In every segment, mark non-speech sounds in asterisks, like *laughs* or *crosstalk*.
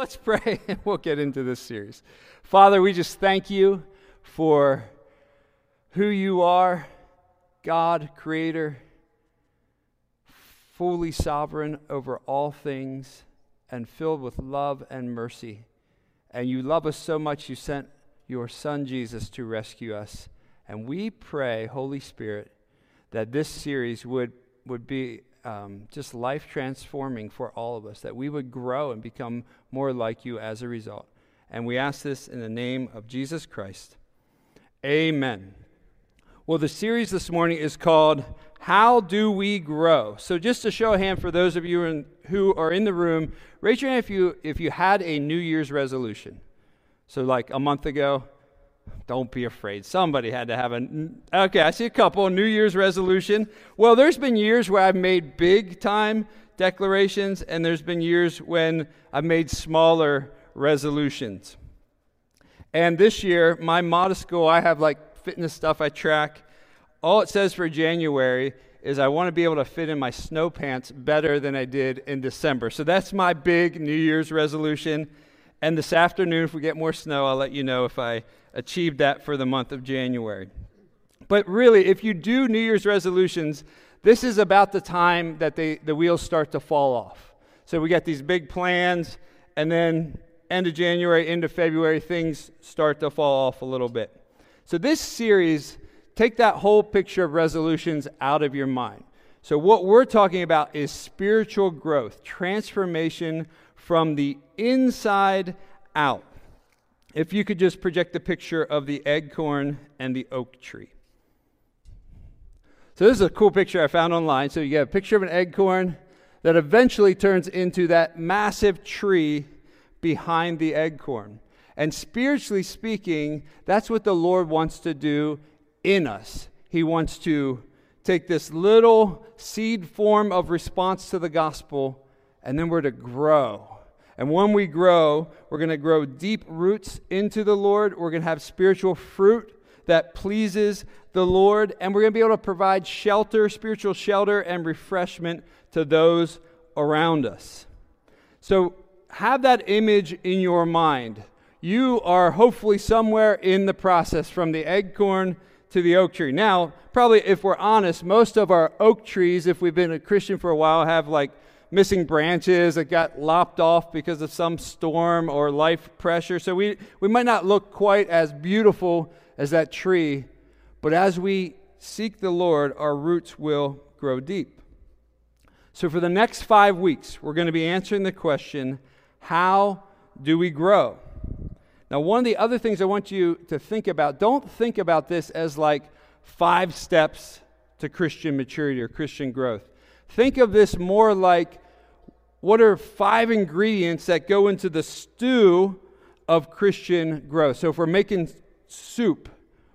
let's pray *laughs* and we'll get into this series. Father, we just thank you for who you are, God, creator, fully sovereign over all things, and filled with love and mercy. And you love us so much, you sent your Son Jesus to rescue us. And we pray, Holy Spirit, that this series would, would be um, just life transforming for all of us, that we would grow and become more like you as a result. And we ask this in the name of Jesus Christ. Amen. Well, the series this morning is called How Do We Grow? So, just to show a hand for those of you in, who are in the room, raise your hand if you, if you had a New Year's resolution. So, like a month ago, don't be afraid. Somebody had to have a. Okay, I see a couple. New Year's resolution. Well, there's been years where I've made big time declarations, and there's been years when I've made smaller resolutions. And this year, my modest goal, I have like fitness stuff I track. All it says for January is I want to be able to fit in my snow pants better than I did in December. So that's my big New Year's resolution. And this afternoon, if we get more snow, I'll let you know if I achieved that for the month of January. But really, if you do New Year's resolutions, this is about the time that they, the wheels start to fall off. So we got these big plans, and then end of January, into February, things start to fall off a little bit. So this series, take that whole picture of resolutions out of your mind. So what we're talking about is spiritual growth, transformation from the inside out. If you could just project the picture of the acorn and the oak tree. So, this is a cool picture I found online. So, you get a picture of an acorn that eventually turns into that massive tree behind the acorn. And spiritually speaking, that's what the Lord wants to do in us. He wants to take this little seed form of response to the gospel, and then we're to grow and when we grow, we're going to grow deep roots into the Lord. We're going to have spiritual fruit that pleases the Lord. And we're going to be able to provide shelter, spiritual shelter, and refreshment to those around us. So have that image in your mind. You are hopefully somewhere in the process from the acorn to the oak tree. Now, probably if we're honest, most of our oak trees, if we've been a Christian for a while, have like missing branches that got lopped off because of some storm or life pressure. So we, we might not look quite as beautiful as that tree, but as we seek the Lord, our roots will grow deep. So for the next five weeks, we're going to be answering the question how do we grow? Now, one of the other things I want you to think about, don't think about this as like five steps to Christian maturity or Christian growth. Think of this more like what are five ingredients that go into the stew of Christian growth? So, if we're making soup,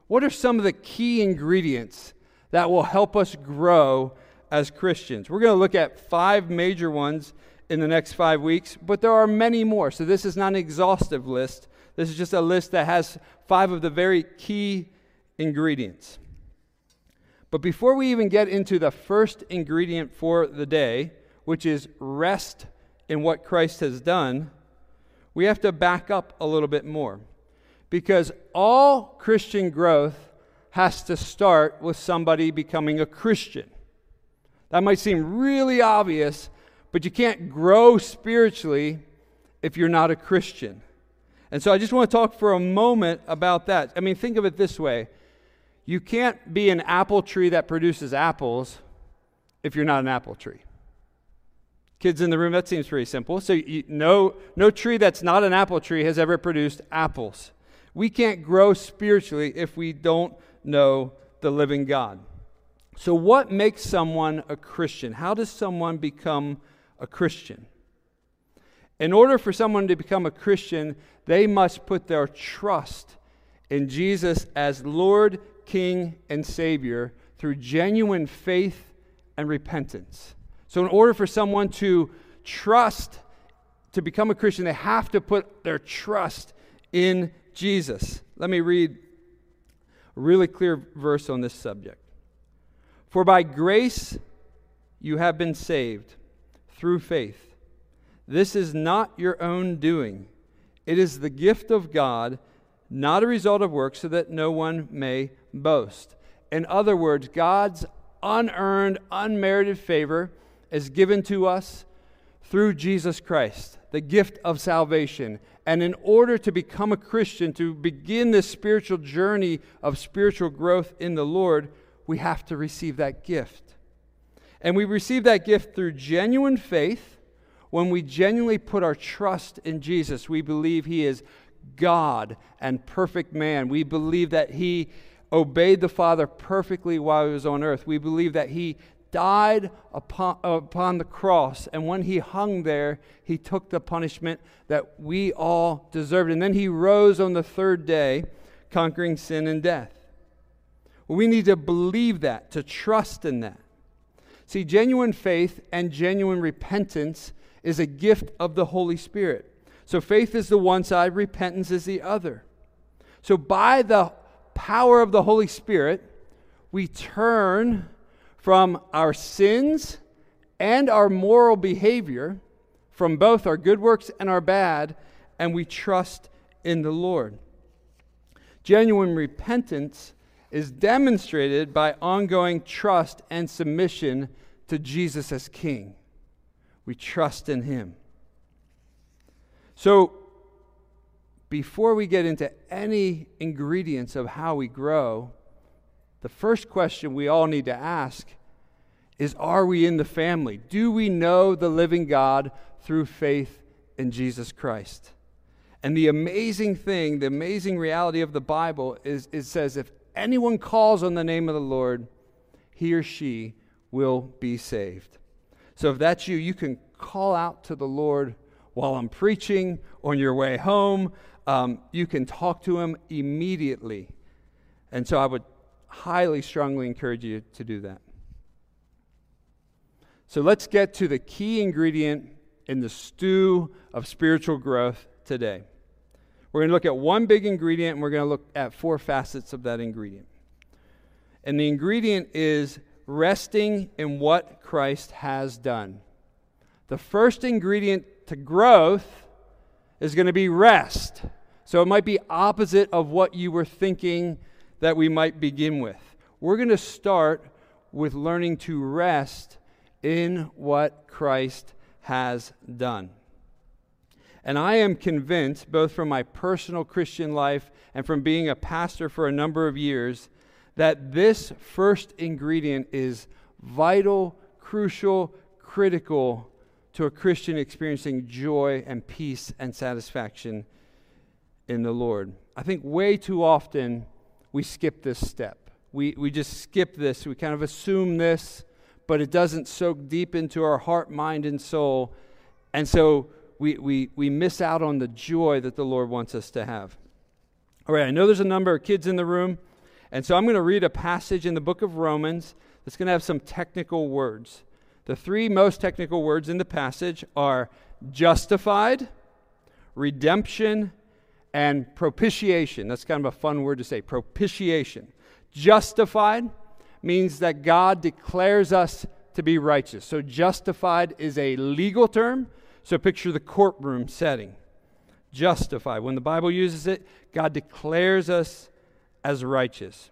what are some of the key ingredients that will help us grow as Christians? We're going to look at five major ones in the next five weeks, but there are many more. So, this is not an exhaustive list. This is just a list that has five of the very key ingredients. But before we even get into the first ingredient for the day, which is rest in what Christ has done, we have to back up a little bit more. Because all Christian growth has to start with somebody becoming a Christian. That might seem really obvious, but you can't grow spiritually if you're not a Christian. And so I just want to talk for a moment about that. I mean, think of it this way you can't be an apple tree that produces apples if you're not an apple tree. Kids in the room, that seems pretty simple. So, you, no, no tree that's not an apple tree has ever produced apples. We can't grow spiritually if we don't know the living God. So, what makes someone a Christian? How does someone become a Christian? In order for someone to become a Christian, they must put their trust in Jesus as Lord, King, and Savior through genuine faith and repentance. So, in order for someone to trust, to become a Christian, they have to put their trust in Jesus. Let me read a really clear verse on this subject. For by grace you have been saved through faith. This is not your own doing. It is the gift of God, not a result of works, so that no one may boast. In other words, God's unearned, unmerited favor is given to us through Jesus Christ, the gift of salvation. And in order to become a Christian, to begin this spiritual journey of spiritual growth in the Lord, we have to receive that gift. And we receive that gift through genuine faith when we genuinely put our trust in Jesus. We believe He is God and perfect man. We believe that He obeyed the Father perfectly while He was on earth. We believe that He died upon, upon the cross, and when He hung there, He took the punishment that we all deserved. And then He rose on the third day, conquering sin and death. We need to believe that, to trust in that. See, genuine faith and genuine repentance is a gift of the Holy Spirit. So faith is the one side, repentance is the other. So by the power of the Holy Spirit, we turn from our sins and our moral behavior, from both our good works and our bad, and we trust in the Lord. Genuine repentance is demonstrated by ongoing trust and submission to Jesus as King. We trust in Him. So, before we get into any ingredients of how we grow, the first question we all need to ask is Are we in the family? Do we know the living God through faith in Jesus Christ? And the amazing thing, the amazing reality of the Bible is it says, if anyone calls on the name of the Lord, he or she will be saved. So if that's you, you can call out to the Lord while I'm preaching, on your way home. Um, you can talk to him immediately. And so I would highly, strongly encourage you to do that. So let's get to the key ingredient in the stew of spiritual growth today. We're going to look at one big ingredient and we're going to look at four facets of that ingredient. And the ingredient is resting in what Christ has done. The first ingredient to growth is going to be rest. So it might be opposite of what you were thinking that we might begin with. We're going to start with learning to rest in what Christ has done. And I am convinced, both from my personal Christian life and from being a pastor for a number of years, that this first ingredient is vital, crucial, critical to a Christian experiencing joy and peace and satisfaction in the Lord. I think way too often we skip this step. We, we just skip this. We kind of assume this, but it doesn't soak deep into our heart, mind, and soul. And so we, we, we miss out on the joy that the Lord wants us to have. All right, I know there's a number of kids in the room, and so I'm going to read a passage in the book of Romans that's going to have some technical words. The three most technical words in the passage are justified, redemption, and propitiation. That's kind of a fun word to say propitiation. Justified means that God declares us to be righteous. So, justified is a legal term so picture the courtroom setting. Justified. When the Bible uses it, God declares us as righteous.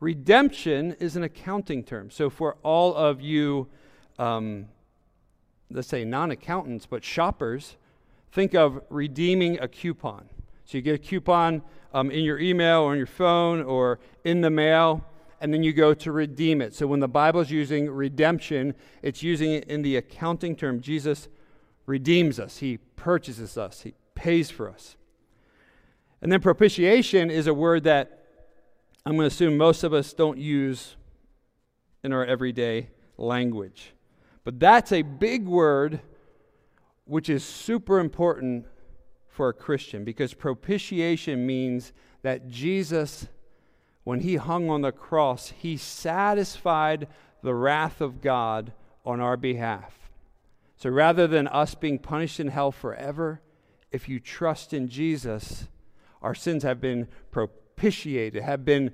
Redemption is an accounting term. So for all of you, um, let's say non accountants, but shoppers, think of redeeming a coupon. So you get a coupon um, in your email or on your phone or in the mail, and then you go to redeem it. So when the Bible is using redemption, it's using it in the accounting term. Jesus redeems us, He purchases us, He pays for us. And then propitiation is a word that I'm going to assume most of us don't use in our everyday language. But that's a big word which is super important for a Christian because propitiation means that Jesus, when he hung on the cross, he satisfied the wrath of God on our behalf. So rather than us being punished in hell forever, if you trust in Jesus, our sins have been propitiated, have been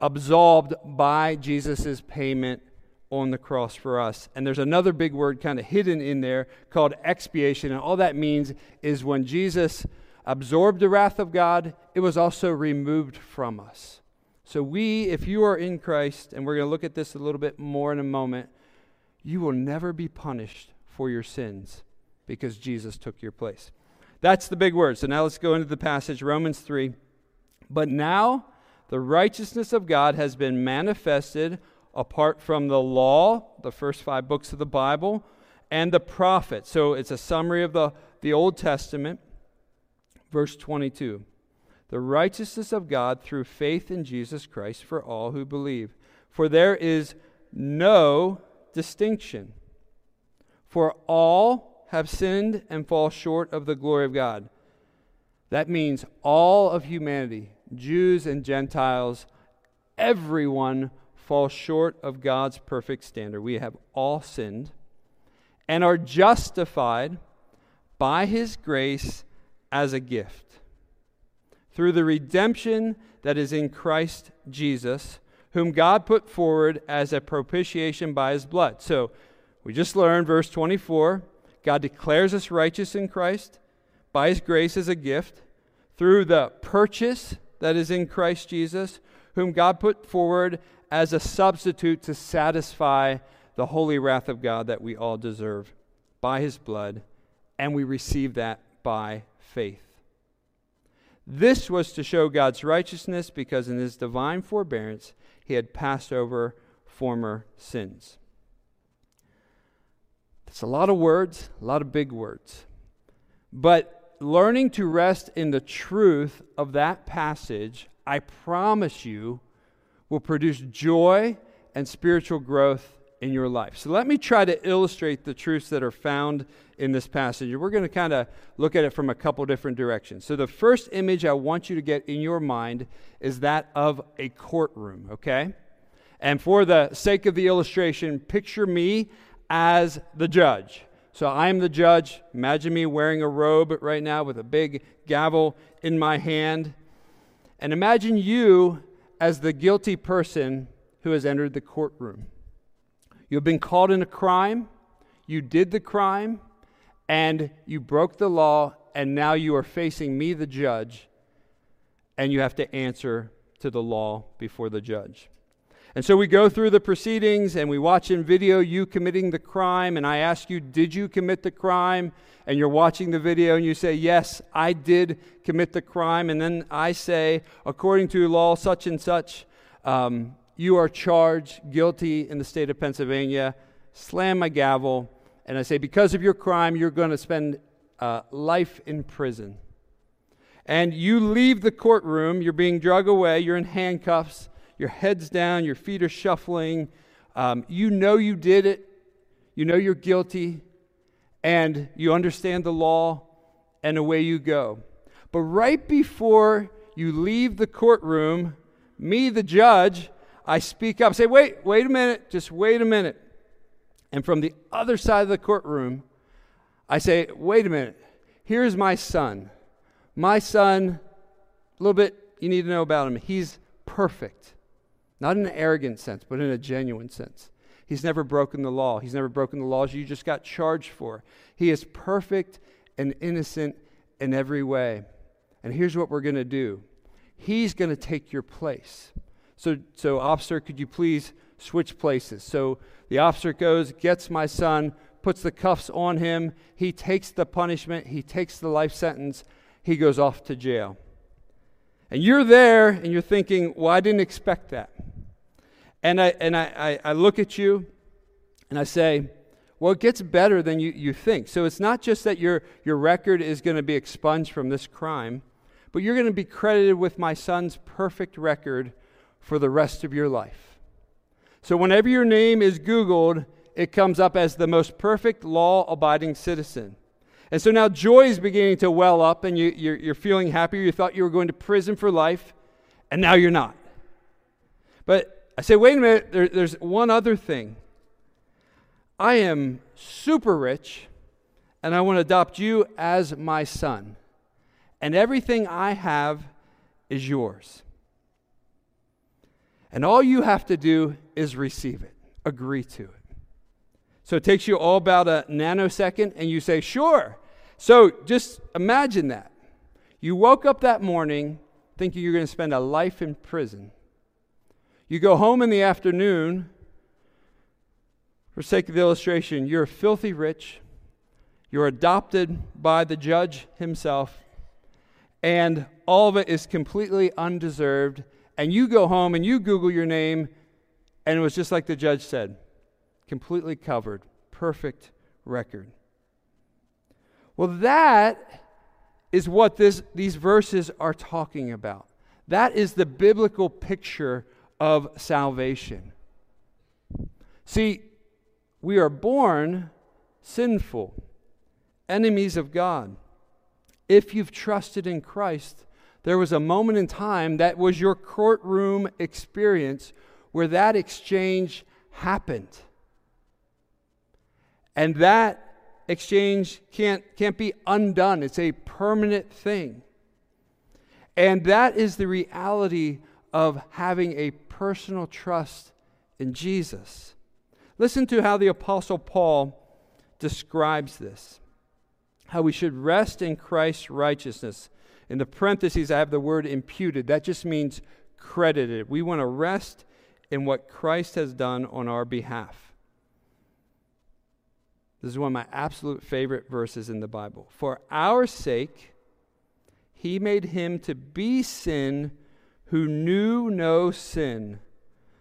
absolved by Jesus' payment on the cross for us. And there's another big word kind of hidden in there called expiation. And all that means is when Jesus absorbed the wrath of God, it was also removed from us. So, we, if you are in Christ, and we're going to look at this a little bit more in a moment, you will never be punished for your sins because Jesus took your place. That's the big word. So, now let's go into the passage, Romans 3. But now the righteousness of God has been manifested apart from the law, the first five books of the Bible, and the prophets. So, it's a summary of the, the Old Testament. Verse 22 The righteousness of God through faith in Jesus Christ for all who believe. For there is no distinction. For all have sinned and fall short of the glory of God. That means all of humanity, Jews and Gentiles, everyone falls short of God's perfect standard. We have all sinned and are justified by his grace as a gift. Through the redemption that is in Christ Jesus, whom God put forward as a propitiation by his blood. So we just learned, verse 24, God declares us righteous in Christ by his grace as a gift through the purchase that is in Christ Jesus, whom God put forward as a substitute to satisfy the holy wrath of God that we all deserve by his blood, and we receive that by faith. This was to show God's righteousness because in his divine forbearance he had passed over former sins. It's a lot of words, a lot of big words. But learning to rest in the truth of that passage, I promise you, will produce joy and spiritual growth in your life. So let me try to illustrate the truths that are found in this passage. We're going to kind of look at it from a couple different directions. So the first image I want you to get in your mind is that of a courtroom, okay? And for the sake of the illustration, picture me as the judge. So I'm the judge. Imagine me wearing a robe right now with a big gavel in my hand. And imagine you as the guilty person who has entered the courtroom. You've been caught in a crime, you did the crime, and you broke the law, and now you are facing me, the judge, and you have to answer to the law before the judge. And so we go through the proceedings and we watch in video you committing the crime, and I ask you, Did you commit the crime? And you're watching the video and you say, Yes, I did commit the crime. And then I say, According to law such and such, um, you are charged guilty in the state of Pennsylvania, slam my gavel, and I say, because of your crime, you're going to spend uh, life in prison. And you leave the courtroom, you're being drug away, you're in handcuffs, your head's down, your feet are shuffling. Um, you know you did it, you know you're guilty, and you understand the law, and away you go. But right before you leave the courtroom, me, the judge, I speak up, say, wait, wait a minute, just wait a minute. And from the other side of the courtroom, I say, wait a minute, here's my son. My son, a little bit you need to know about him. He's perfect. Not in an arrogant sense, but in a genuine sense. He's never broken the law. He's never broken the laws you just got charged for. He is perfect and innocent in every way. And here's what we're going to do He's going to take your place. So, so, officer, could you please switch places? So the officer goes, gets my son, puts the cuffs on him. He takes the punishment, he takes the life sentence, he goes off to jail. And you're there and you're thinking, well, I didn't expect that. And I, and I, I, I look at you and I say, well, it gets better than you, you think. So it's not just that your, your record is going to be expunged from this crime, but you're going to be credited with my son's perfect record for the rest of your life. So, whenever your name is Googled, it comes up as the most perfect law abiding citizen. And so now joy is beginning to well up, and you, you're, you're feeling happier. You thought you were going to prison for life, and now you're not. But I say, wait a minute, there, there's one other thing. I am super rich, and I want to adopt you as my son. And everything I have is yours. And all you have to do is receive it. agree to it. So it takes you all about a nanosecond, and you say, Sure. So just imagine that. You woke up that morning thinking you're going to spend a life in prison. You go home in the afternoon, for sake of illustration, you're filthy rich, you're adopted by the judge himself, and all of it is completely undeserved. And you go home and you Google your name, and it was just like the judge said completely covered, perfect record. Well, that is what this, these verses are talking about. That is the biblical picture of salvation. See, we are born sinful, enemies of God. If you've trusted in Christ, there was a moment in time that was your courtroom experience where that exchange happened. And that exchange can't, can't be undone, it's a permanent thing. And that is the reality of having a personal trust in Jesus. Listen to how the Apostle Paul describes this how we should rest in Christ's righteousness. In the parentheses, I have the word imputed. That just means credited. We want to rest in what Christ has done on our behalf. This is one of my absolute favorite verses in the Bible. For our sake, he made him to be sin who knew no sin,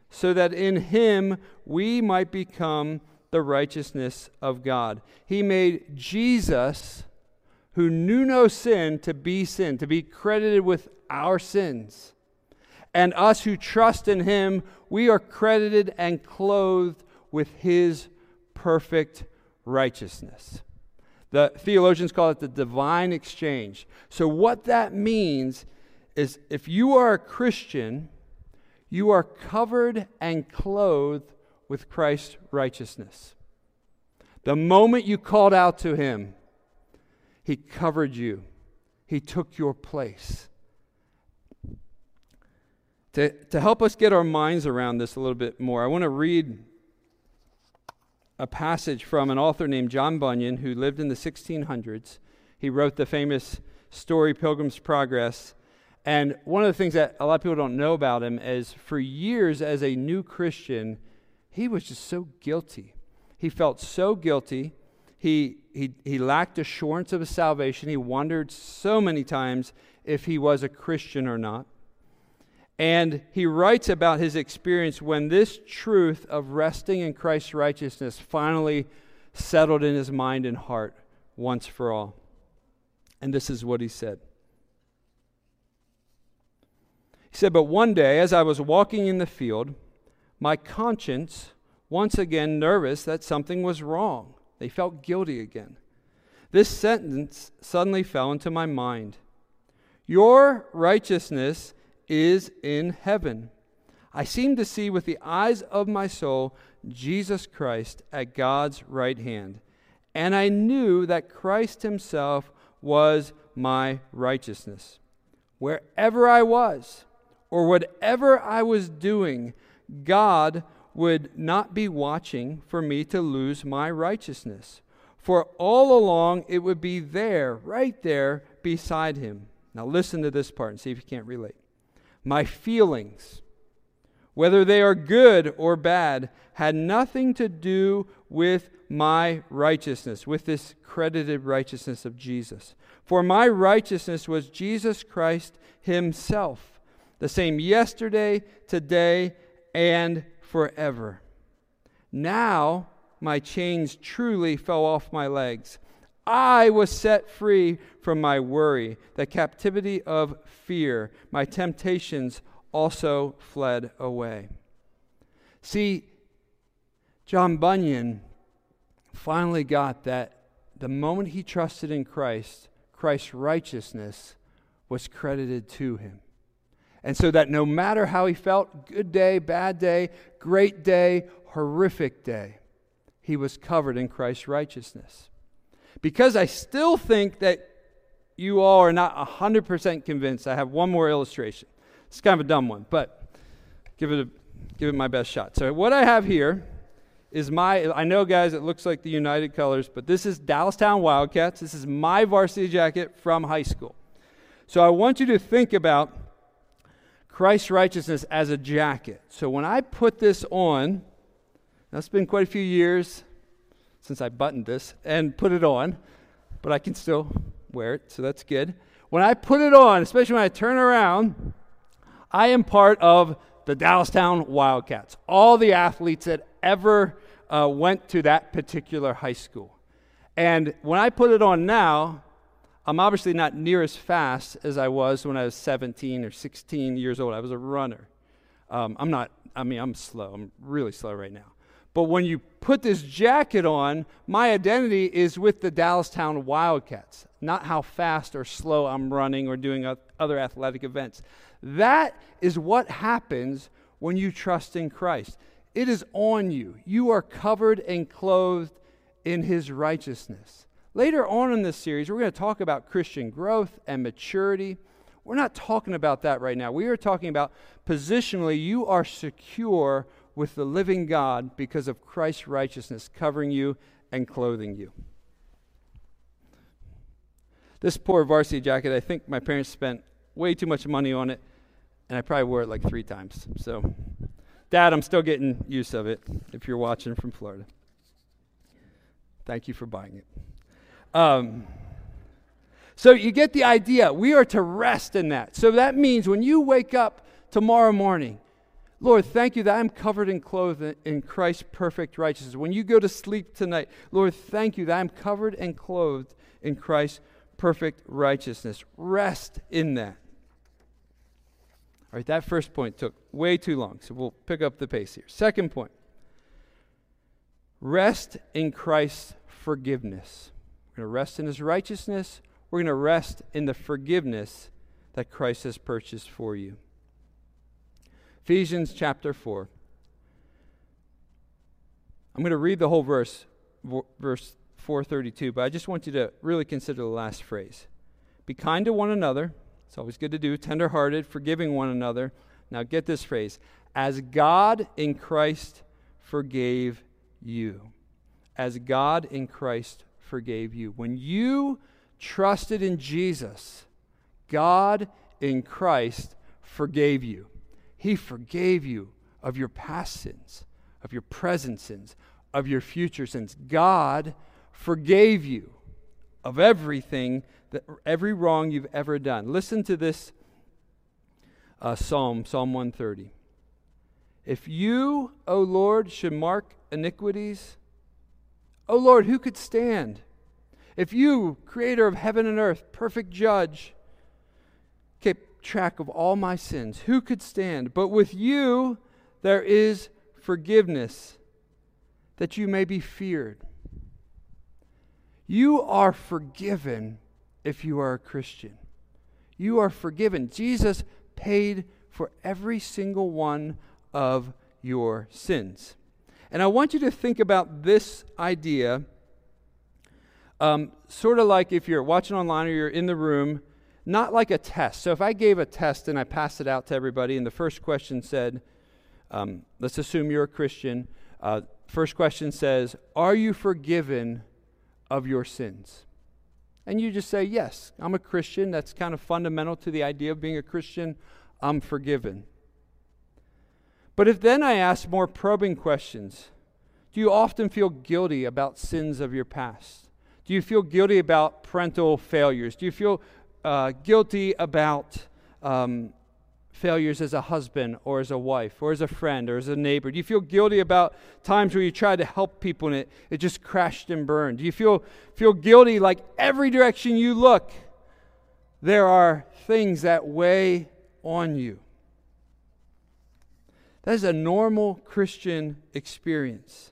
so that in him we might become the righteousness of God. He made Jesus, who knew no sin, to be sin, to be credited with our sins. And us who trust in him, we are credited and clothed with his perfect righteousness. The theologians call it the divine exchange. So, what that means is if you are a Christian, you are covered and clothed with Christ's righteousness. The moment you called out to Him, He covered you, He took your place. To, to help us get our minds around this a little bit more, I want to read a passage from an author named John Bunyan who lived in the 1600s. He wrote the famous story Pilgrim's Progress. And one of the things that a lot of people don't know about him is for years as a new Christian, he was just so guilty. He felt so guilty. He, he, he lacked assurance of his salvation. He wondered so many times if he was a Christian or not. And he writes about his experience when this truth of resting in Christ's righteousness finally settled in his mind and heart once for all. And this is what he said. He said, But one day, as I was walking in the field, my conscience, once again nervous that something was wrong, they felt guilty again. This sentence suddenly fell into my mind Your righteousness is in heaven. I seem to see with the eyes of my soul Jesus Christ at God's right hand. And I knew that Christ Himself was my righteousness. Wherever I was, or whatever I was doing, God would not be watching for me to lose my righteousness. For all along it would be there, right there, beside Him. Now listen to this part and see if you can't relate. My feelings, whether they are good or bad, had nothing to do with my righteousness, with this credited righteousness of Jesus. For my righteousness was Jesus Christ Himself, the same yesterday, today, and forever. Now my chains truly fell off my legs. I was set free from my worry, the captivity of fear. My temptations also fled away. See, John Bunyan finally got that the moment he trusted in Christ, Christ's righteousness was credited to him. And so that no matter how he felt, good day, bad day, great day, horrific day, he was covered in Christ's righteousness. Because I still think that you all are not 100% convinced, I have one more illustration. It's kind of a dumb one, but give it, a, give it my best shot. So, what I have here is my, I know, guys, it looks like the United colors, but this is Dallastown Wildcats. This is my varsity jacket from high school. So I want you to think about Christ's righteousness as a jacket. So when I put this on, now it's been quite a few years since I buttoned this and put it on, but I can still wear it, so that's good. When I put it on, especially when I turn around, I am part of the Dallastown Wildcats. All the athletes that ever uh, went to that particular high school. And when I put it on now, I'm obviously not near as fast as I was when I was 17 or 16 years old. I was a runner. Um, I'm not, I mean, I'm slow. I'm really slow right now. But when you put this jacket on, my identity is with the Dallastown Wildcats, not how fast or slow I'm running or doing other athletic events. That is what happens when you trust in Christ. It is on you. You are covered and clothed in his righteousness. Later on in this series, we're going to talk about Christian growth and maturity. We're not talking about that right now. We are talking about positionally, you are secure with the living God because of Christ's righteousness covering you and clothing you. This poor varsity jacket, I think my parents spent way too much money on it, and I probably wore it like three times. So Dad, I'm still getting use of it if you're watching from Florida. Thank you for buying it. Um, so you get the idea. We are to rest in that. So that means when you wake up tomorrow morning, Lord, thank you that I'm covered and clothed in Christ's perfect righteousness. When you go to sleep tonight, Lord, thank you that I'm covered and clothed in Christ's perfect righteousness. Rest in that. All right, that first point took way too long, so we'll pick up the pace here. Second point rest in Christ's forgiveness. Going to rest in his righteousness. We're going to rest in the forgiveness that Christ has purchased for you. Ephesians chapter 4. I'm going to read the whole verse, verse 432, but I just want you to really consider the last phrase. Be kind to one another it's always good to do. Tenderhearted, forgiving one another. Now get this phrase as God in Christ forgave you. As God in Christ forgave you. When you trusted in Jesus, God in Christ forgave you. He forgave you of your past sins, of your present sins, of your future sins. God forgave you of everything that every wrong you've ever done. Listen to this uh, psalm, Psalm 130. If you, O Lord, should mark iniquities, O Lord, who could stand? If you, creator of heaven and earth, perfect judge, kept track of all my sins, who could stand? But with you there is forgiveness, that you may be feared. You are forgiven if you are a Christian. You are forgiven. Jesus paid for every single one of your sins. And I want you to think about this idea um, sort of like if you're watching online or you're in the room, not like a test. So if I gave a test and I passed it out to everybody, and the first question said, um, let's assume you're a Christian. Uh, first question says, Are you forgiven of your sins? and you just say, Yes, I'm a Christian. That's kind of fundamental to the idea of being a Christian. I'm forgiven. But if then I ask more probing questions, do you often feel guilty about sins of your past? Do you feel guilty about parental failures? Do you feel uh, guilty about um, failures as a husband or as a wife or as a friend or as a neighbor? Do you feel guilty about times where you tried to help people and it, it just crashed and burned? Do you feel, feel guilty like every direction you look, there are things that weigh on you? That is a normal Christian experience.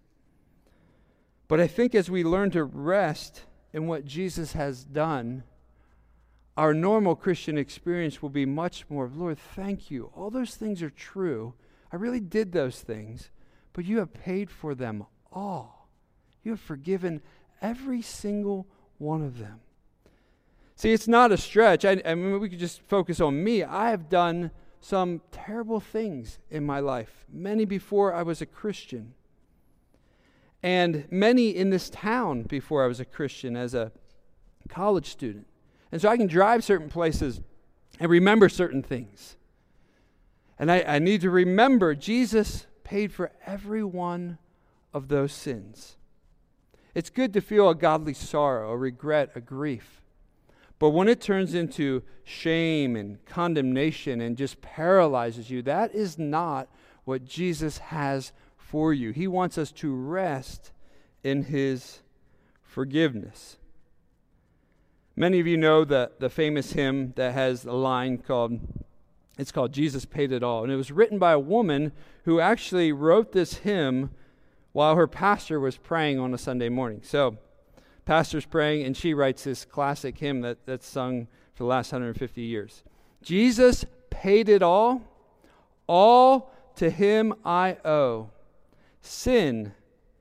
But I think as we learn to rest in what Jesus has done, our normal Christian experience will be much more, Lord, thank you. All those things are true. I really did those things, but you have paid for them all. You have forgiven every single one of them. See, it's not a stretch. I, I mean, we could just focus on me. I have done some terrible things in my life, many before I was a Christian. and many in this town before I was a Christian as a college student. And so I can drive certain places and remember certain things. And I, I need to remember Jesus paid for every one of those sins. It's good to feel a godly sorrow, a regret, a grief. But when it turns into shame and condemnation and just paralyzes you, that is not what Jesus has for you. He wants us to rest in his forgiveness. Many of you know the, the famous hymn that has a line called, it's called Jesus Paid It All. And it was written by a woman who actually wrote this hymn while her pastor was praying on a Sunday morning. So, pastor's praying, and she writes this classic hymn that, that's sung for the last 150 years. Jesus paid it all, all to him I owe. Sin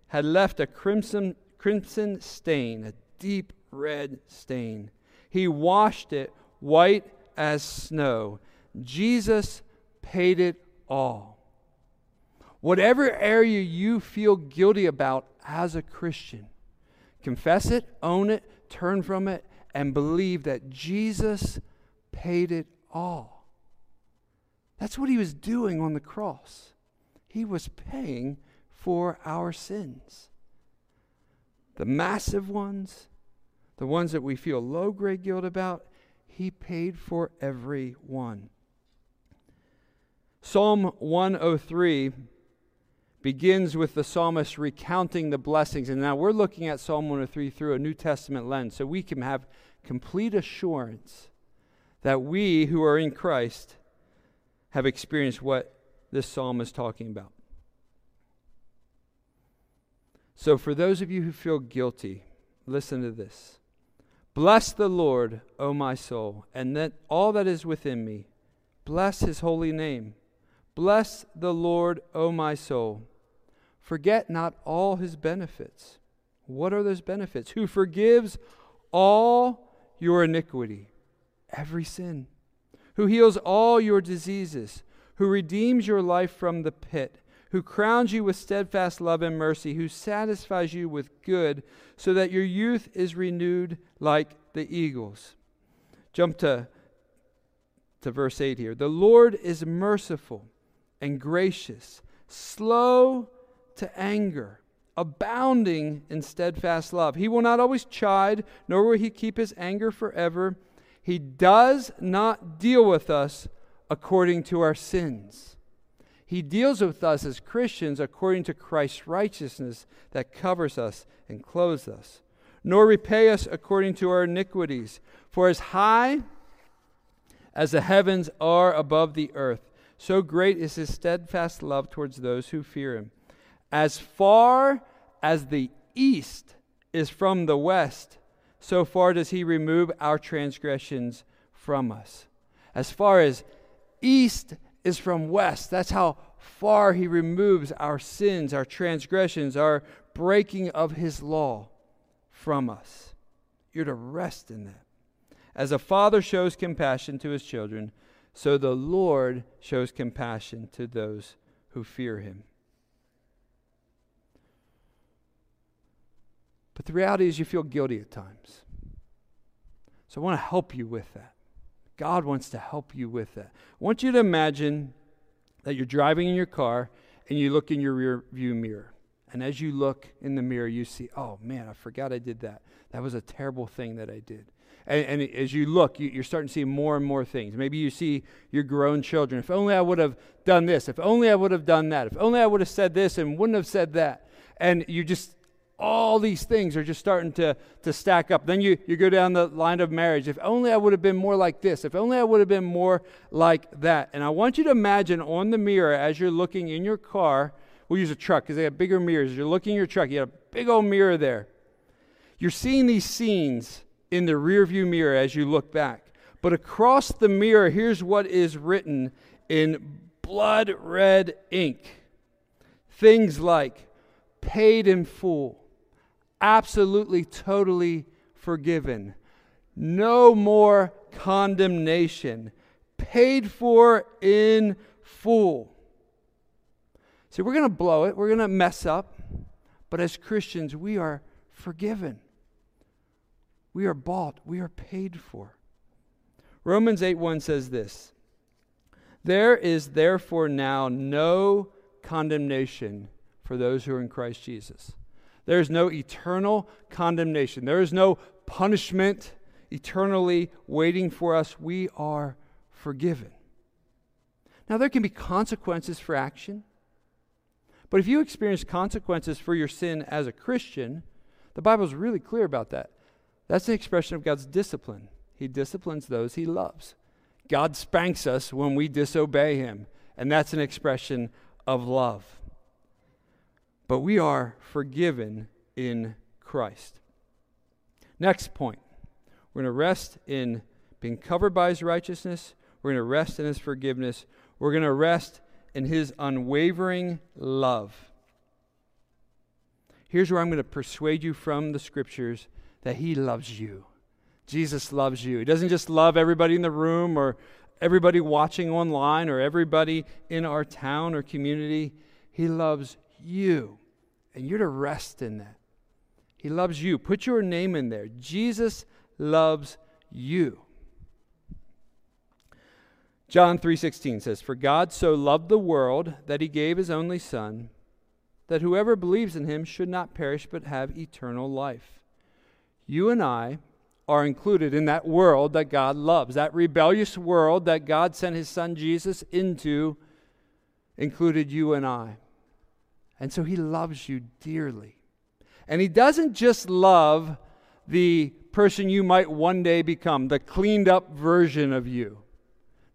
had left a crimson, crimson stain, a deep red stain. He washed it white as snow. Jesus paid it all. Whatever area you feel guilty about as a Christian, confess it, own it, turn from it, and believe that Jesus paid it all. That's what he was doing on the cross. He was paying for our sins. The massive ones, the ones that we feel low grade guilt about, He paid for every one. Psalm 103 begins with the psalmist recounting the blessings. And now we're looking at Psalm 103 through a New Testament lens so we can have complete assurance that we who are in Christ have experienced what this psalm is talking about. So, for those of you who feel guilty, listen to this. Bless the Lord, O my soul, and that all that is within me. Bless his holy name. Bless the Lord, O my soul. Forget not all his benefits. What are those benefits? Who forgives all your iniquity, every sin, who heals all your diseases, who redeems your life from the pit who crowns you with steadfast love and mercy, who satisfies you with good, so that your youth is renewed like the eagles. Jump to, to verse 8 here. The Lord is merciful and gracious, slow to anger, abounding in steadfast love. He will not always chide, nor will he keep his anger forever. He does not deal with us according to our sins he deals with us as Christians according to Christ's righteousness that covers us and clothes us, nor repay us according to our iniquities. For as high as the heavens are above the earth, so great is his steadfast love towards those who fear him. As far as the east is from the west, so far does he remove our transgressions from us. As far as east is from west. That's how far he removes our sins, our transgressions, our breaking of his law from us. You're to rest in that. As a father shows compassion to his children, so the Lord shows compassion to those who fear him. But the reality is, you feel guilty at times. So I want to help you with that. God wants to help you with that. I want you to imagine that you're driving in your car and you look in your rear view mirror. And as you look in the mirror, you see, oh man, I forgot I did that. That was a terrible thing that I did. And, and as you look, you, you're starting to see more and more things. Maybe you see your grown children. If only I would have done this. If only I would have done that. If only I would have said this and wouldn't have said that. And you just all these things are just starting to, to stack up. Then you, you go down the line of marriage. If only I would have been more like this. If only I would have been more like that. And I want you to imagine on the mirror as you're looking in your car, we'll use a truck because they have bigger mirrors. You're looking in your truck, you have a big old mirror there. You're seeing these scenes in the rearview mirror as you look back. But across the mirror, here's what is written in blood red ink things like paid in full absolutely, totally forgiven. No more condemnation. Paid for in full. See, we're going to blow it. We're going to mess up. But as Christians, we are forgiven. We are bought, we are paid for. Romans 8 1 says this There is therefore now no condemnation for those who are in Christ Jesus. There is no eternal condemnation, there is no punishment eternally waiting for us. We are forgiven. Now, there can be consequences for action. But if you experience consequences for your sin as a Christian, the Bible is really clear about that. That's an expression of God's discipline. He disciplines those he loves. God spanks us when we disobey him, and that's an expression of love. But we are forgiven in Christ. Next point we're going to rest in being covered by his righteousness, we're going to rest in his forgiveness, we're going to rest in his unwavering love. Here's where I'm going to persuade you from the scriptures that he loves you. Jesus loves you. He doesn't just love everybody in the room or everybody watching online or everybody in our town or community. He loves you. And you're to rest in that. He loves you. Put your name in there. Jesus loves you. John 3:16 says, "For God so loved the world that he gave his only son, that whoever believes in him should not perish but have eternal life." You and I are included in that world that God loves. That rebellious world that God sent his son Jesus into included you and I. And so he loves you dearly. And he doesn't just love the person you might one day become, the cleaned up version of you.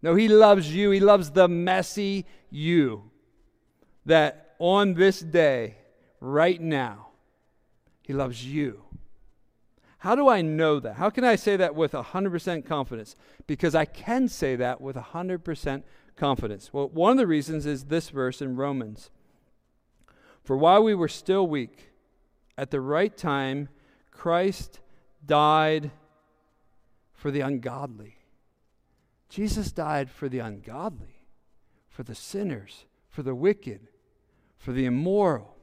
No, He loves you. He loves the messy you that on this day, right now, He loves you. How do I know that? How can I say that with 100% confidence? Because I can say that with 100% confidence. Well, one of the reasons is this verse in Romans. For while we were still weak, at the right time, Christ died for the ungodly. Jesus died for the ungodly, for the sinners, for the wicked, for the immoral.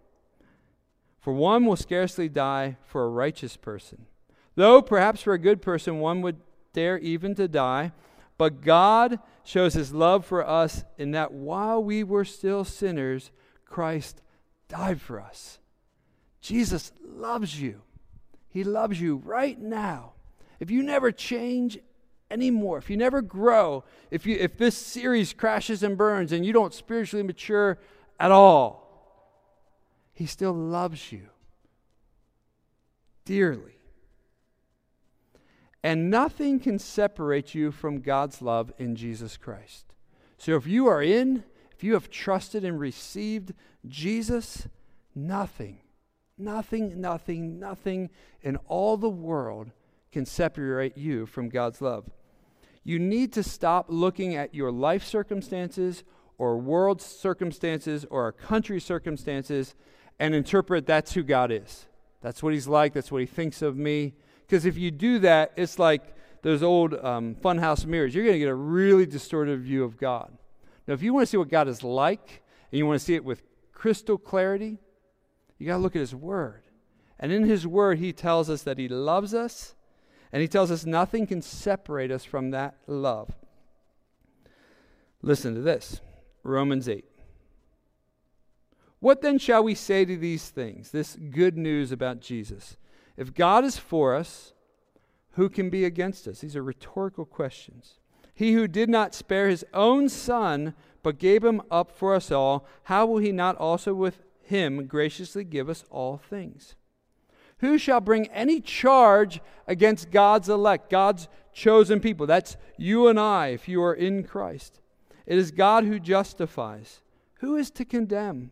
For one will scarcely die for a righteous person, though perhaps for a good person one would dare even to die. But God shows his love for us in that while we were still sinners, Christ died for us. Jesus loves you. He loves you right now. If you never change anymore, if you never grow, if, you, if this series crashes and burns and you don't spiritually mature at all, He still loves you dearly. And nothing can separate you from God's love in Jesus Christ. So if you are in, if you have trusted and received Jesus, nothing, nothing, nothing, nothing in all the world can separate you from God's love you need to stop looking at your life circumstances or world circumstances or a country circumstances and interpret that's who God is. That's what He's like. That's what He thinks of me. Because if you do that, it's like those old um, funhouse mirrors. You're going to get a really distorted view of God. Now, if you want to see what God is like and you want to see it with crystal clarity, you got to look at His Word. And in His Word, He tells us that He loves us and he tells us nothing can separate us from that love. Listen to this Romans 8. What then shall we say to these things? This good news about Jesus. If God is for us, who can be against us? These are rhetorical questions. He who did not spare his own son, but gave him up for us all, how will he not also with him graciously give us all things? Who shall bring any charge against God's elect, God's chosen people? That's you and I, if you are in Christ. It is God who justifies. Who is to condemn?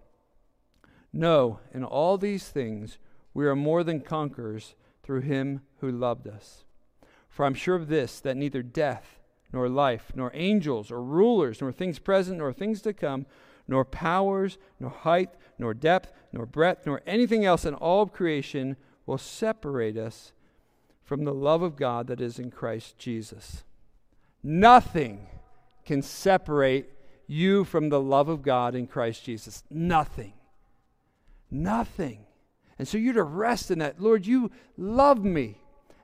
No, in all these things We are more than conquerors through him who loved us. For I'm sure of this, that neither death, nor life, nor angels, or rulers, nor things present, nor things to come, nor powers, nor height, nor depth, nor breadth, nor anything else in all of creation will separate us from the love of God that is in Christ Jesus. Nothing can separate you from the love of God in Christ Jesus. Nothing. Nothing. And so you're to rest in that. Lord, you love me.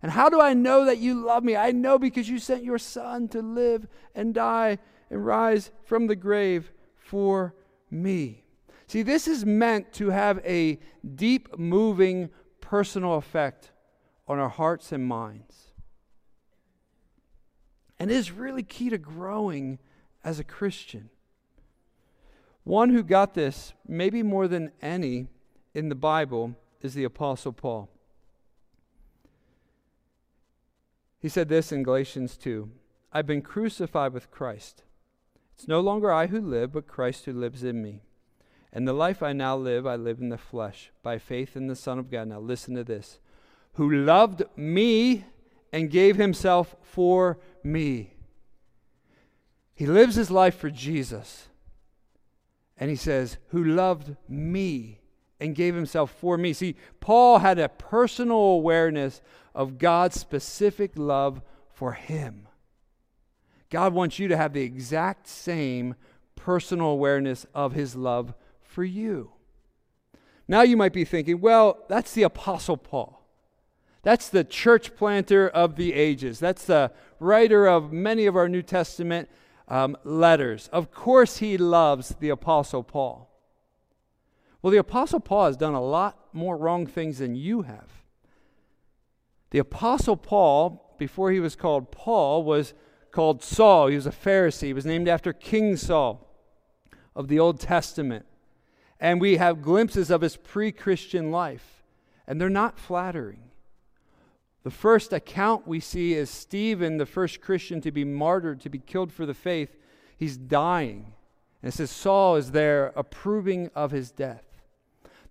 And how do I know that you love me? I know because you sent your son to live and die and rise from the grave for me. See, this is meant to have a deep, moving, personal effect on our hearts and minds. And is really key to growing as a Christian. One who got this, maybe more than any in the Bible, is the Apostle Paul. He said this in Galatians 2 I've been crucified with Christ. It's no longer I who live, but Christ who lives in me. And the life I now live, I live in the flesh, by faith in the Son of God. Now listen to this who loved me and gave himself for me. He lives his life for Jesus. And he says, who loved me and gave himself for me. See, Paul had a personal awareness of God's specific love for him. God wants you to have the exact same personal awareness of his love for you. Now you might be thinking, well, that's the Apostle Paul. That's the church planter of the ages. That's the writer of many of our New Testament um, letters. Of course, he loves the Apostle Paul. Well, the Apostle Paul has done a lot more wrong things than you have. The Apostle Paul, before he was called Paul, was called Saul. He was a Pharisee. He was named after King Saul of the Old Testament. And we have glimpses of his pre Christian life, and they're not flattering. The first account we see is Stephen, the first Christian to be martyred, to be killed for the faith. He's dying. And it says Saul is there approving of his death.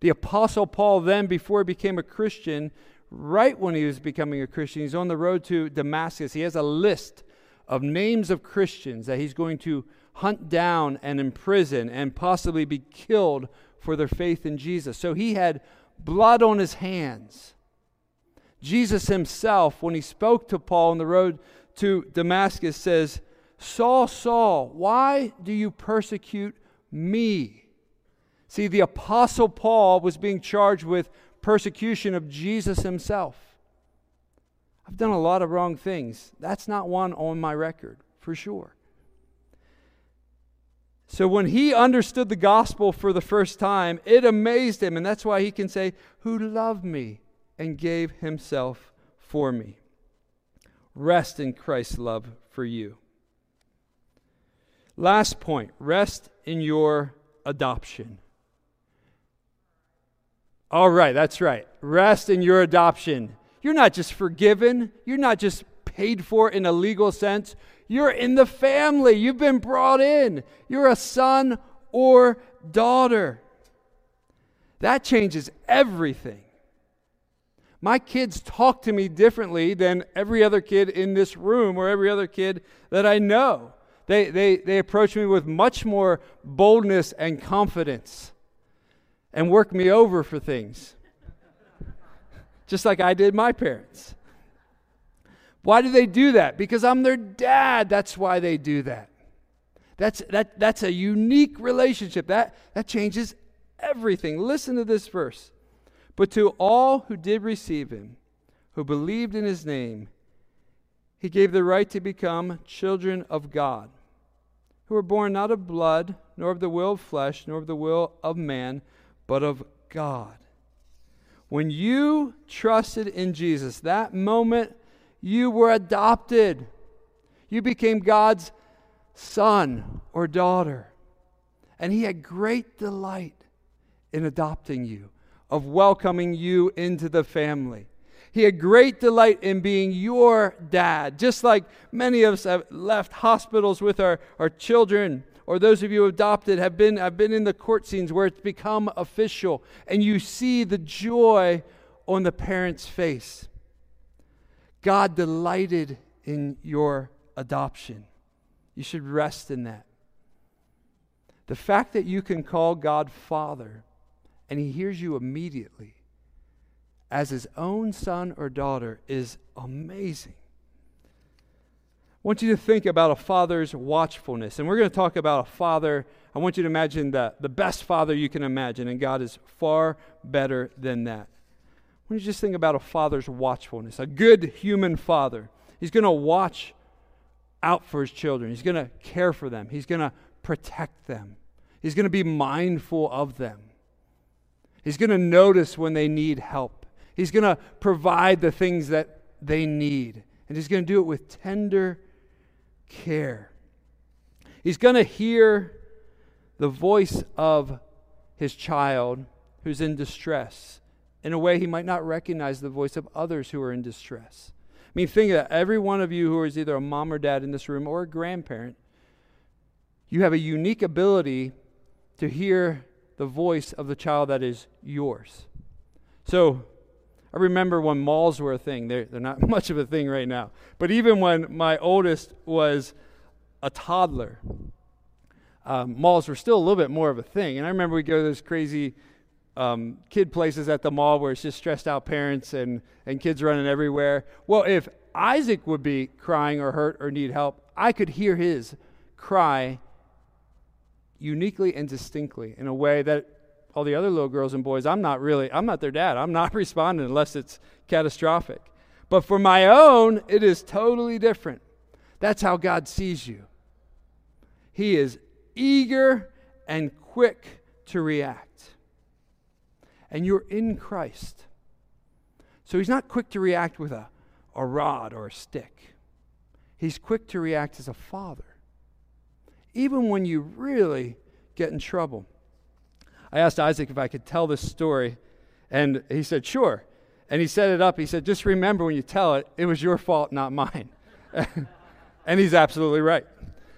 The Apostle Paul, then, before he became a Christian, right when he was becoming a Christian, he's on the road to Damascus. He has a list of names of Christians that he's going to hunt down and imprison and possibly be killed for their faith in Jesus. So he had blood on his hands. Jesus himself, when he spoke to Paul on the road to Damascus, says, Saul, Saul, why do you persecute me? See, the Apostle Paul was being charged with persecution of Jesus himself. I've done a lot of wrong things. That's not one on my record, for sure. So when he understood the gospel for the first time, it amazed him. And that's why he can say, Who loved me and gave himself for me. Rest in Christ's love for you. Last point rest in your adoption. All right, that's right. Rest in your adoption. You're not just forgiven, you're not just paid for in a legal sense. You're in the family. You've been brought in. You're a son or daughter. That changes everything. My kids talk to me differently than every other kid in this room or every other kid that I know. They, they, they approach me with much more boldness and confidence and work me over for things, just like I did my parents. Why do they do that? Because I'm their dad. That's why they do that. That's, that, that's a unique relationship. That, that changes everything. Listen to this verse. But to all who did receive him, who believed in his name, he gave the right to become children of God, who were born not of blood, nor of the will of flesh, nor of the will of man, but of God. When you trusted in Jesus, that moment you were adopted. You became God's son or daughter. And he had great delight in adopting you of welcoming you into the family. He had great delight in being your dad, just like many of us have left hospitals with our, our children, or those of you adopted have been, have been in the court scenes where it's become official, and you see the joy on the parent's face. God delighted in your adoption. You should rest in that. The fact that you can call God Father and He hears you immediately as His own son or daughter is amazing. I want you to think about a father's watchfulness. And we're going to talk about a father. I want you to imagine the, the best father you can imagine, and God is far better than that. Want you just think about a father's watchfulness. A good human father. He's going to watch out for his children, he's going to care for them, he's going to protect them, he's going to be mindful of them. He's going to notice when they need help. He's going to provide the things that they need. And he's going to do it with tender care. He's going to hear the voice of his child who's in distress in a way he might not recognize the voice of others who are in distress. I mean, think of that. Every one of you who is either a mom or dad in this room or a grandparent, you have a unique ability to hear the voice of the child that is yours. So, I remember when malls were a thing. They're, they're not *laughs* much of a thing right now. But even when my oldest was a toddler, um, malls were still a little bit more of a thing. And I remember we'd go to those crazy um, kid places at the mall where it's just stressed out parents and, and kids running everywhere. Well, if Isaac would be crying or hurt or need help, I could hear his cry uniquely and distinctly in a way that all the other little girls and boys, I'm not really, I'm not their dad. I'm not *laughs* responding unless it's catastrophic. But for my own, it is totally different. That's how God sees you. He is eager and quick to react. And you're in Christ. So he's not quick to react with a, a rod or a stick. He's quick to react as a father even when you really get in trouble. I asked Isaac if I could tell this story, and he said, Sure. And he set it up. He said, Just remember when you tell it, it was your fault, not mine. *laughs* and he's absolutely right.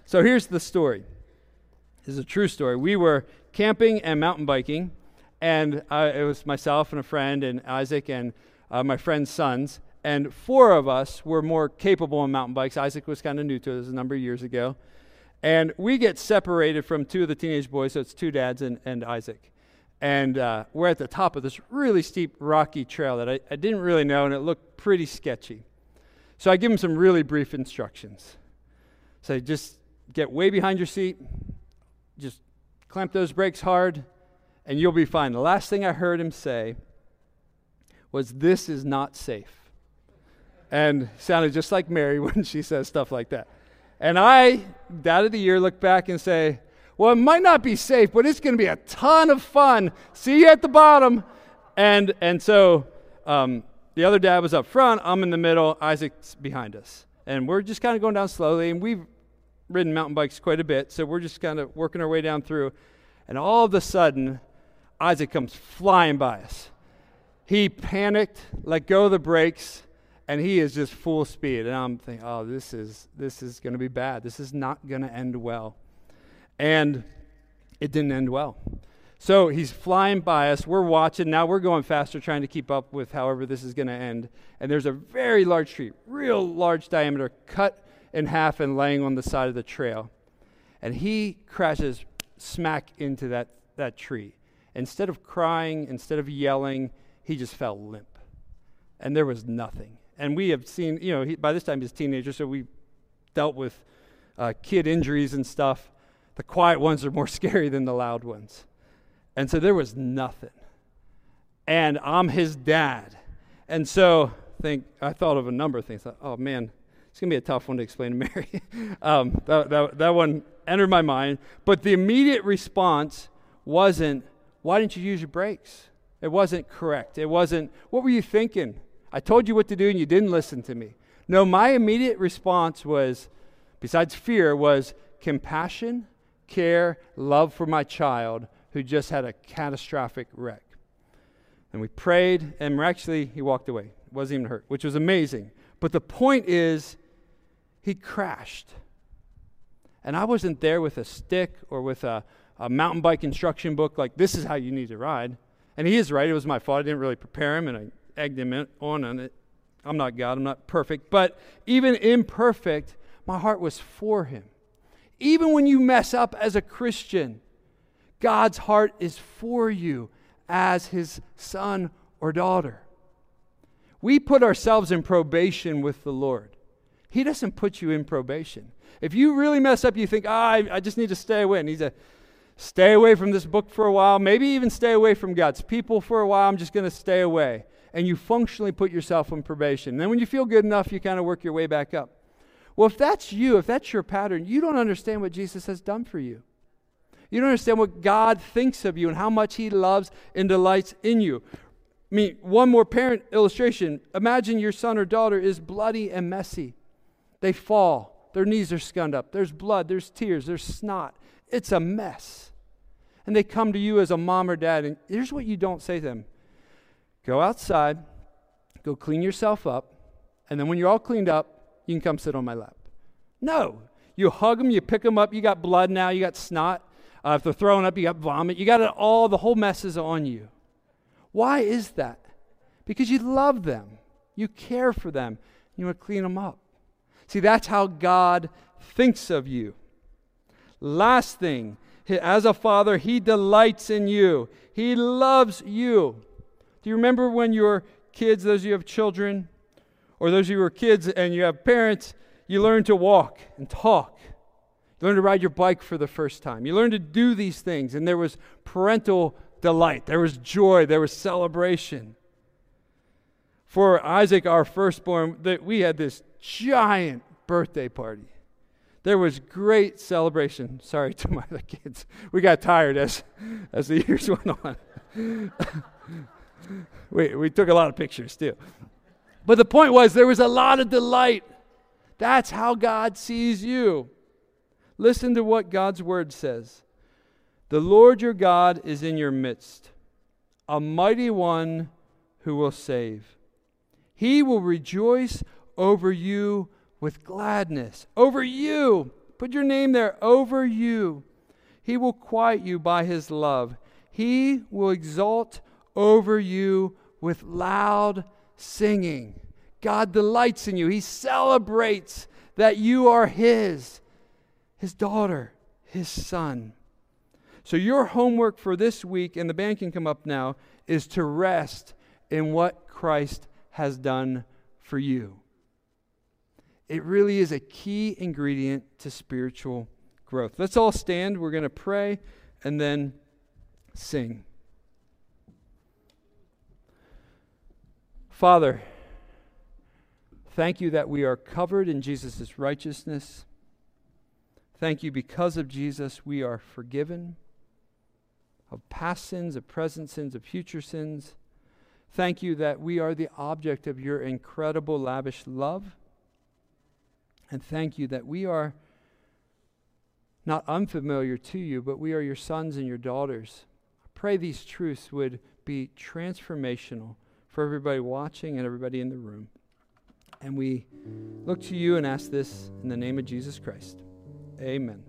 So here's the story. This is a true story. We were camping and mountain biking, and uh, it was myself and a friend, and Isaac and uh, my friend's sons. And four of us were more capable on mountain bikes. Isaac was kind of new to it. It was a number of years ago. And we get separated from two of the teenage boys, so it's two dads and, and Isaac. And uh, we're at the top of this really steep, rocky trail that I, I didn't really know, and it looked pretty sketchy. So I give him some really brief instructions. Say, so just get way behind your seat, just clamp those brakes hard, and you'll be fine. The last thing I heard him say was, This is not safe. And sounded just like Mary *laughs* when she says stuff like that. And I, that of the year, look back and say, well, it might not be safe, but it's going to be a ton of fun. See you at the bottom. And, and so um, the other dad was up front. I'm in the middle. Isaac's behind us. And we're just kind of going down slowly. And we've ridden mountain bikes quite a bit. So we're just kind of working our way down through. And all of a sudden, Isaac comes flying by us. He panicked, let go of the brakes, and he is just full speed. And i'm thinking oh this is this is going to be bad. This is not going to end well. And it didn't end well. So he's flying by us. We're watching. Now we're going faster trying to keep up with however this is going to end. And there's a very large tree real large diameter cut in half and laying on the side of the trail. And he crashes smack into that, that tree. Instead of crying instead of yelling he just fell limp. And there was nothing and we have seen, you know, he, by this time he's a teenager, so we dealt with uh, kid injuries and stuff. The quiet ones are more *laughs* scary than the loud ones. And so there was nothing. And I'm his dad. And so think I thought of a number of things. Oh man, it's gonna be a tough one to explain to *laughs* Mary. um, that, that, that one entered my mind. But the immediate response wasn't, why didn't you use your brakes? It wasn't correct. It wasn't, what were you thinking? I told you what to do and you didn't listen to me. No, my immediate response was, besides fear, was compassion, care, love for my child who just had a catastrophic wreck. And we prayed, and miraculously, he walked away. Wasn't even hurt, which was amazing. But the point is, he crashed. And I wasn't there with a stick or with a, a mountain bike instruction book, like, this is how you need to ride. And he is right, it was my fault. I didn't really prepare him, and I on it. I'm not God, I'm not perfect, but even imperfect, my heart was for him. Even when you mess up as a Christian, God's heart is for you as his son or daughter. We put ourselves in probation with the Lord. He doesn't put you in probation. If you really mess up, you think, oh, I, I just need to stay away. And he's a stay away from this book for a while, maybe even stay away from God's people for a while. I'm just going to stay away. And you functionally put yourself on probation. And then when you feel good enough, you kind of work your way back up. Well, if that's you, if that's your pattern, you don't understand what Jesus has done for you. You don't understand what God thinks of you and how much He loves and delights in you. I mean, one more parent illustration. Imagine your son or daughter is bloody and messy. They fall, their knees are scuned up, there's blood, there's tears, there's snot. It's a mess. And they come to you as a mom or dad, and here's what you don't say to them go outside, go clean yourself up, and then when you're all cleaned up, you can come sit on my lap. No. You hug them, you pick them up, you got blood now, you got snot. Uh, if they're throwing up, you got vomit. You got it all, the whole mess is on you. Why is that? Because you love them, you care for them, you want to clean them up. See, that's how God thinks of you. Last thing, as a father, he delights in you, he loves you. Do you remember when you were kids, those of you have children, or those of you who are kids and you have parents, you learn to walk and talk. You learn to ride your bike for the first time. You learn to do these things, and there was parental delight, there was joy, there was celebration. For Isaac, our firstborn, that we had this giant birthday party. There was great celebration. Sorry to my other kids. We got tired as, as the years *laughs* went on. *laughs* we, we took a lot of pictures too. But the point was, there was a lot of delight. That's how God sees you. Listen to what God's word says The Lord your God is in your midst, a mighty one who will save. He will rejoice over you with gladness. Over you. Put your name there. Over you. He will quiet you by his love. He will exalt over you with loud singing. God delights in you. He celebrates that you are his, his daughter, his son. So, your homework for this week, and the band can come up now, is to rest in what Christ has done for you. It really is a key ingredient to spiritual growth. Let's all stand. We're going to pray and then sing. Father, thank you that we are covered in Jesus' righteousness. Thank you because of Jesus, we are forgiven of past sins, of present sins, of future sins. Thank you that we are the object of your incredible, lavish love. And thank you that we are not unfamiliar to you, but we are your sons and your daughters. I pray these truths would be transformational for everybody watching and everybody in the room. And we look to you and ask this in the name of Jesus Christ. Amen.